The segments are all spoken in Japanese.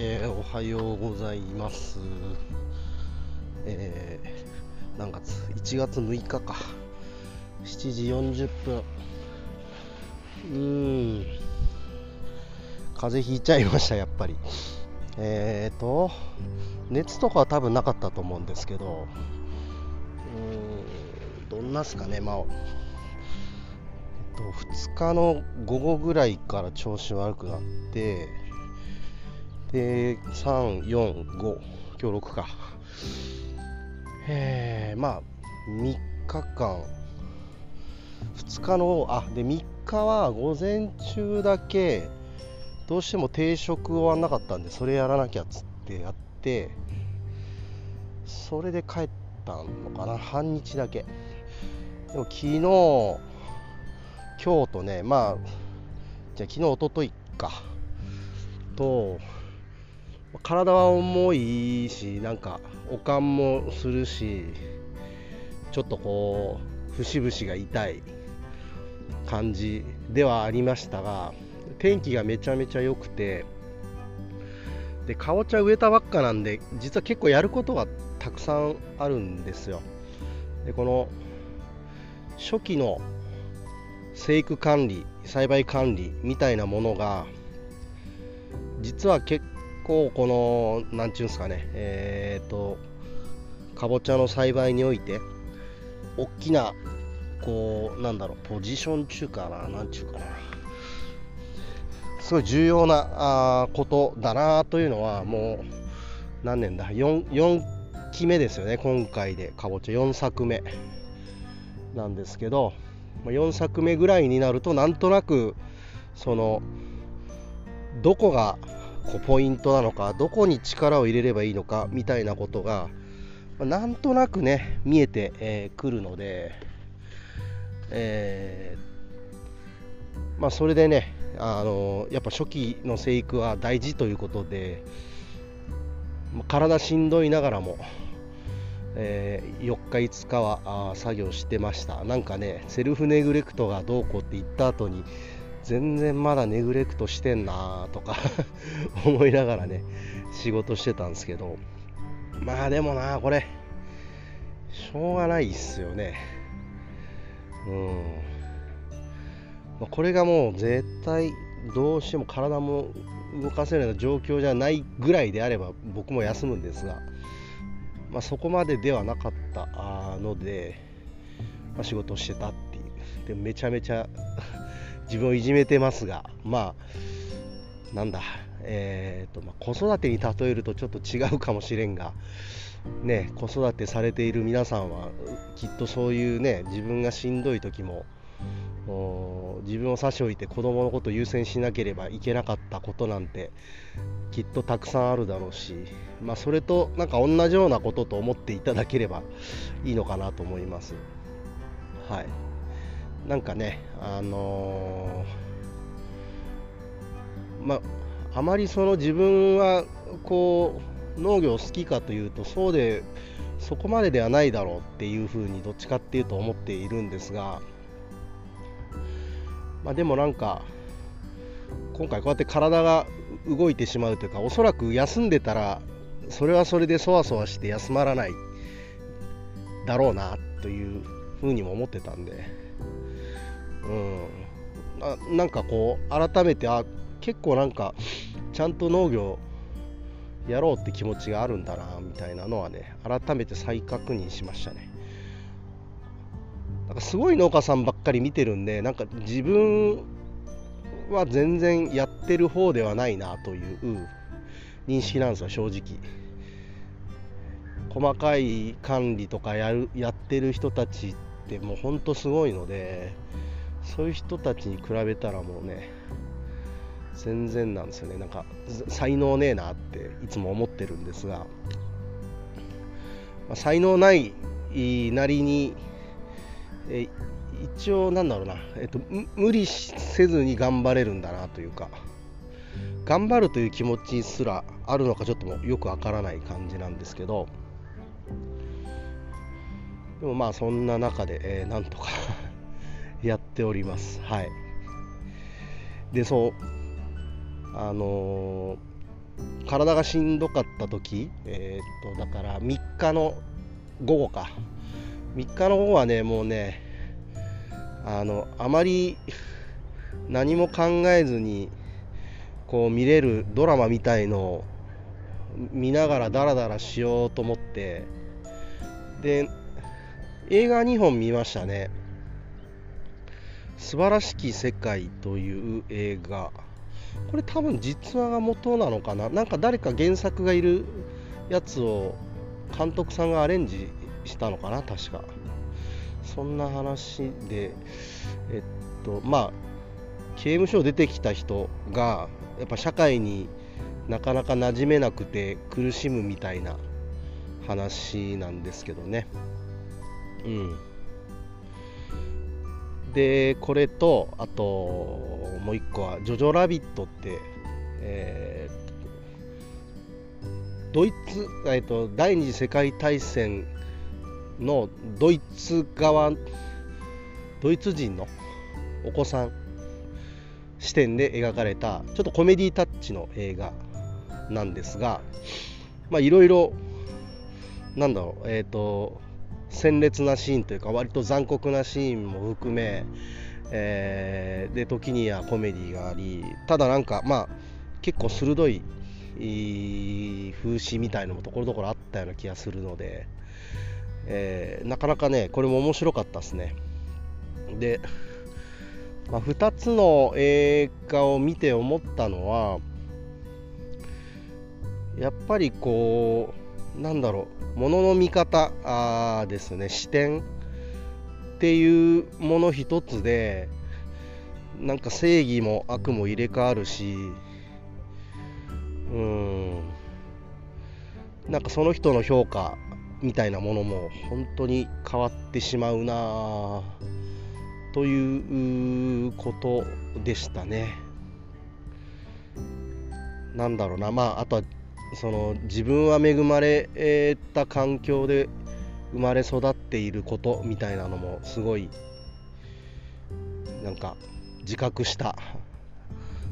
えー、おはようございます。えー、何月 ?1 月6日か。7時40分。うーん。風邪ひいちゃいました、やっぱり。えーと、熱とかは多分なかったと思うんですけど、うーん、どんなすかね、まあ、2日の午後ぐらいから調子悪くなって、で、3、4、5、今日6か。えー、まあ、3日間、2日の、あ、で、3日は午前中だけ、どうしても定食終わんなかったんで、それやらなきゃっつってやって、それで帰ったのかな、半日だけ。でも昨日、今日とね、まあ、じゃあ昨日、おとといか、と、体は重いしなんかおかんもするしちょっとこう節々が痛い感じではありましたが天気がめちゃめちゃ良くてでかぼちゃ植えたばっかなんで実は結構やることがたくさんあるんですよ。でこの初期の生育管理栽培管理みたいなものが実は結構この何て言うんですかね。えっ、ー、とかぼちゃの栽培において大きなこうなんだろうポジション中かな何ちゅうかな。すごい重要なあことだなというのはもう何年だ？4, 4期目ですよね今回でかぼちゃ。4作目なんですけど4作目ぐらいになるとなんとなくそのどこがポイントなのかどこに力を入れればいいのかみたいなことが、ま、なんとなくね見えてく、えー、るので、え、まあ、それでねあのやっぱ初期の生育は大事ということで体しんどいながらも、えー、4日5日はあ作業してました。なんかねセルフネグレクトがどうこうって言った後に全然まだネグレクトしてんなとか 思いながらね仕事してたんですけど。まあでもなこれしょうがないっすよね。うん、これがもう絶対どうしても体も動かせるような状況じゃないぐらいであれば僕も休むんですが、まあ、そこまでではなかったので、まあ、仕事をしてたっていう。でめちゃめちゃ自分をいじめてますがまあなんだえーとまあ、子育てに例えるとちょっと違うかもしれんが、ね、子育てされている皆さんはきっとそういうね自分がしんどい時も自分を差し置いて子供のことを優先しなければいけなかったことなんてきっとたくさんあるだろうし、まあ、それとなんか同じようなことと思っていただければいいのかなと思います。はいなんかね、あのー、まあまりその自分はこう農業好きかというとそうでそこまでではないだろうっていうふうにどっちかっていうと思っているんですが、まあ、でもなんか今回こうやって体が動いてしまうというかおそらく休んでたらそれはそれでそわそわして休まらないだろうなというふうにも思ってたんで。うん、なんかこう改めてあ結構なんかちゃんと農業やろうって気持ちがあるんだなみたいなのはね改めて再確認しましたね。なんかすごい農家さんばっかり見てるんでなんか自分は全然やってる方ではないなという認識なんですよ正直。細かい管理とかやるやってる人たちってもうほんとすごいのでそういう人たちに比べたらもうね全然なんですよね。なんか才能ねえなっていつも思ってるんですが、まあ、才能ないなりにえ一応なんだろうな、えっと、無理せずに頑張れるんだなというか頑張るという気持ちすらあるのかちょっともよくわからない感じなんですけどでもまあそんな中で、えー、なんとかやっております。はい。で、そう、あのー、体がしんどかった時、えー、っとだから3日の午後か3日の午後はねもうねあのあまり何も考えずにこう見れるドラマみたいのを見ながらダラダラしようと思ってで映画2本見ましたね「素晴らしき世界」という映画。これ多分実話が元なのかな？なんか誰か原作がいるやつを監督さんがアレンジしたのかな？確か。そんな話でえっとまあ刑務所出てきた人がやっぱ社会になかなか馴染めなくて苦しむみたいな話なんですけどね。うん。でこれとあともう一個は「ジョジョラビット」って、えー、ドイツ、えーと、第二次世界大戦のドイツ側ドイツ人のお子さん視点で描かれたちょっとコメディタッチの映画なんですがいろいろなんだろうえっ、ー、と鮮烈なシーンというか割と残酷なシーンも含め、えー、で時にはコメディがありただなんかまあ結構鋭い風刺みたいのもところどころあったような気がするので、えー、なかなかねこれも面白かったですね。で、まあ、2つの映画を見て思ったのはやっぱりこうなんだろうものの見方あですね視点っていうもの一つでなんか正義も悪も入れ替わるしうんなんかその人の評価みたいなものも本当に変わってしまうなということでしたね。なんだろうなまああとはその自分は恵まれた環境で生まれ育っていることみたいなのもすごいなんか自覚した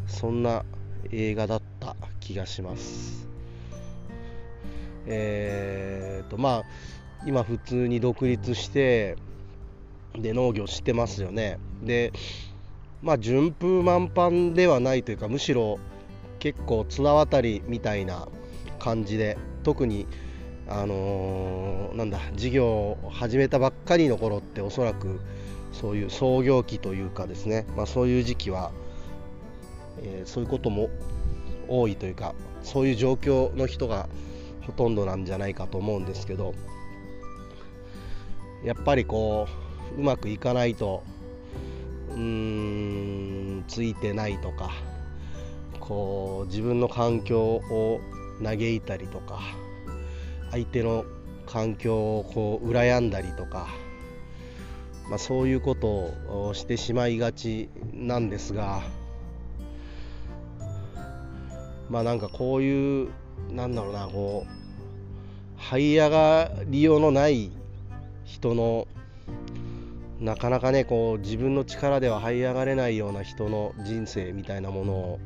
そんな映画だった気がします。えーとまあ今普通に独立してで農業してますよね。でまあ順風満帆ではないというかむしろ結構綱渡りみたいな感じで特にあのー、なんだ事業を始めたばっかりの頃っておそらくそういう創業期というかですね、まあ、そういう時期は、えー、そういうことも多いというかそういう状況の人がほとんどなんじゃないかと思うんですけどやっぱりこううまくいかないとうーんついてないとかこう自分の環境を嘆いたりとか相手の環境をこう羨んだりとか、まあ、そういうことをしてしまいがちなんですがまあなんかこういうなんだろうなこう這い上がりようのない人のなかなかねこう自分の力では這い上がれないような人の人生みたいなものを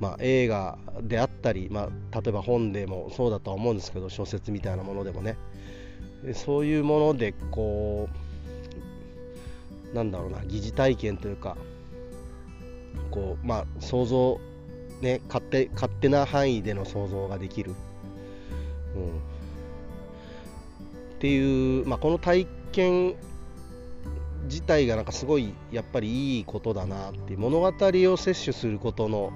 まあ、映画であったり、まあ、例えば本でもそうだとは思うんですけど小説みたいなものでもね。そういうものでこうなんだろうな疑似体験というかこうまあ想像ね勝手勝手な範囲での想像ができる、うん、っていう、まあ、この体験自体がなんかすごいやっぱりいいことだなって物語を摂取することの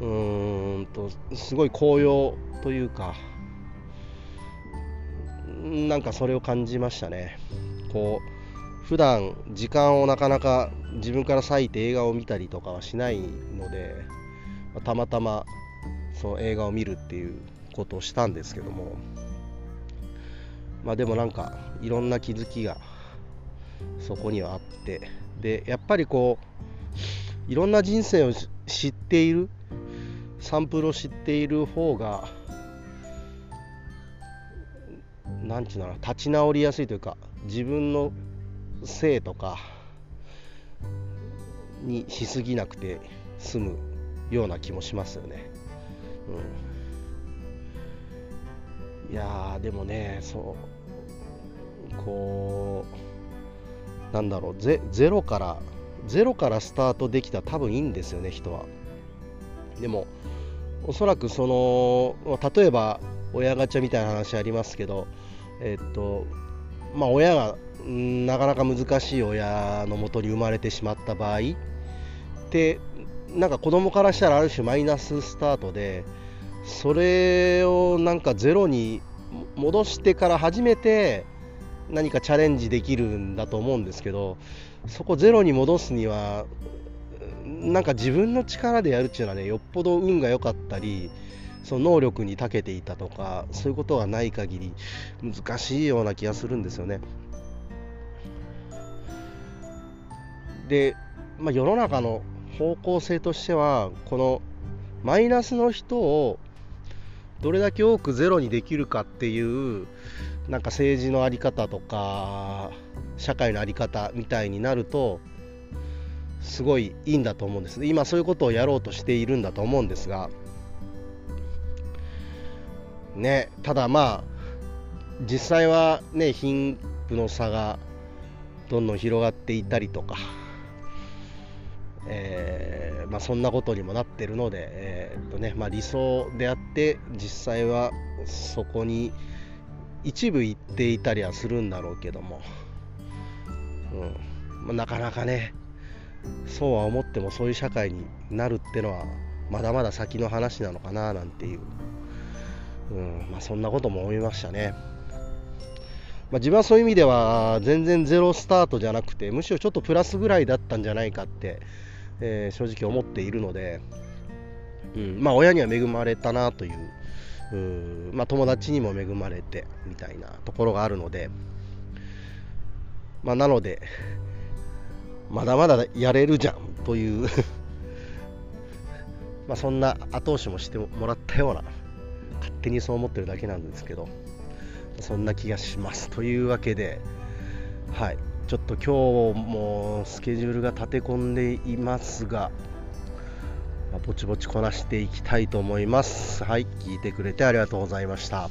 うーんとすごい紅葉というかなんかそれを感じましたね。こう普段時間をなかなか自分から割いて映画を見たりとかはしないのでたまたまその映画を見るっていうことをしたんですけども。まあでもなんかいろんな気づきがそこにはあって。でやっぱりこういろんな人生を知っているサンプルを知っている方が何て言うの立ち直りやすいというか自分のせいとかにしすぎなくて済むような気もしますよね。うん、いやでもねそうこうなんだろうゼゼロからゼロからスタートできたら多分いいんですよね人はでもおそらくその例えば親ガチャみたいな話ありますけどえっとまあ親がなかなか難しい親のもとに生まれてしまった場合ってなんか子供からしたらある種マイナススタートでそれをなんかゼロに戻してから初めて何かチャレンジできるんだと思うんですけどそこゼロに戻すにはなんか自分の力でやるっていうのはねよっぽど運が良かったりその能力に長けていたとかそういうことがない限り難しいような気がするんですよね。で、まあ、世の中の方向性としてはこのマイナスの人をどれだけ多くゼロにできるかっていうなんか政治の在り方とか社会の在り方みたいになるとすごいいいんだと思うんです。今そういうことをやろうとしているんだと思うんですが。ねただまあ実際はね貧富の差がどんどん広がっていたりとかえー、まあ、そんなことにもなってるので、えー、っとねまあ、理想であって実際はそこに一部行っていたりはするんだろうけども、うん。まあ、なかなかねそうは思ってもそういう社会になるってのはまだまだ先の話なのかななんていう、うんまあ、そんなことも思いましたね。まあ、自分はそういう意味では全然ゼロスタートじゃなくてむしろちょっとプラスぐらいだったんじゃないかってえー、正直思っているので、うんまあ、親には恵まれたなというう、まあ、友達にも恵まれてみたいなところがあるので、まあ、なのでまだまだやれるじゃんという まそんな後押しもしてもらったような勝手にそう思ってるだけなんですけどそんな気がしますというわけではいちょっと今日もスケジュールが立て込んでいますが、まあ、ぼちぼちこなしていきたいと思います。はい、聞いてくれてありがとうございました。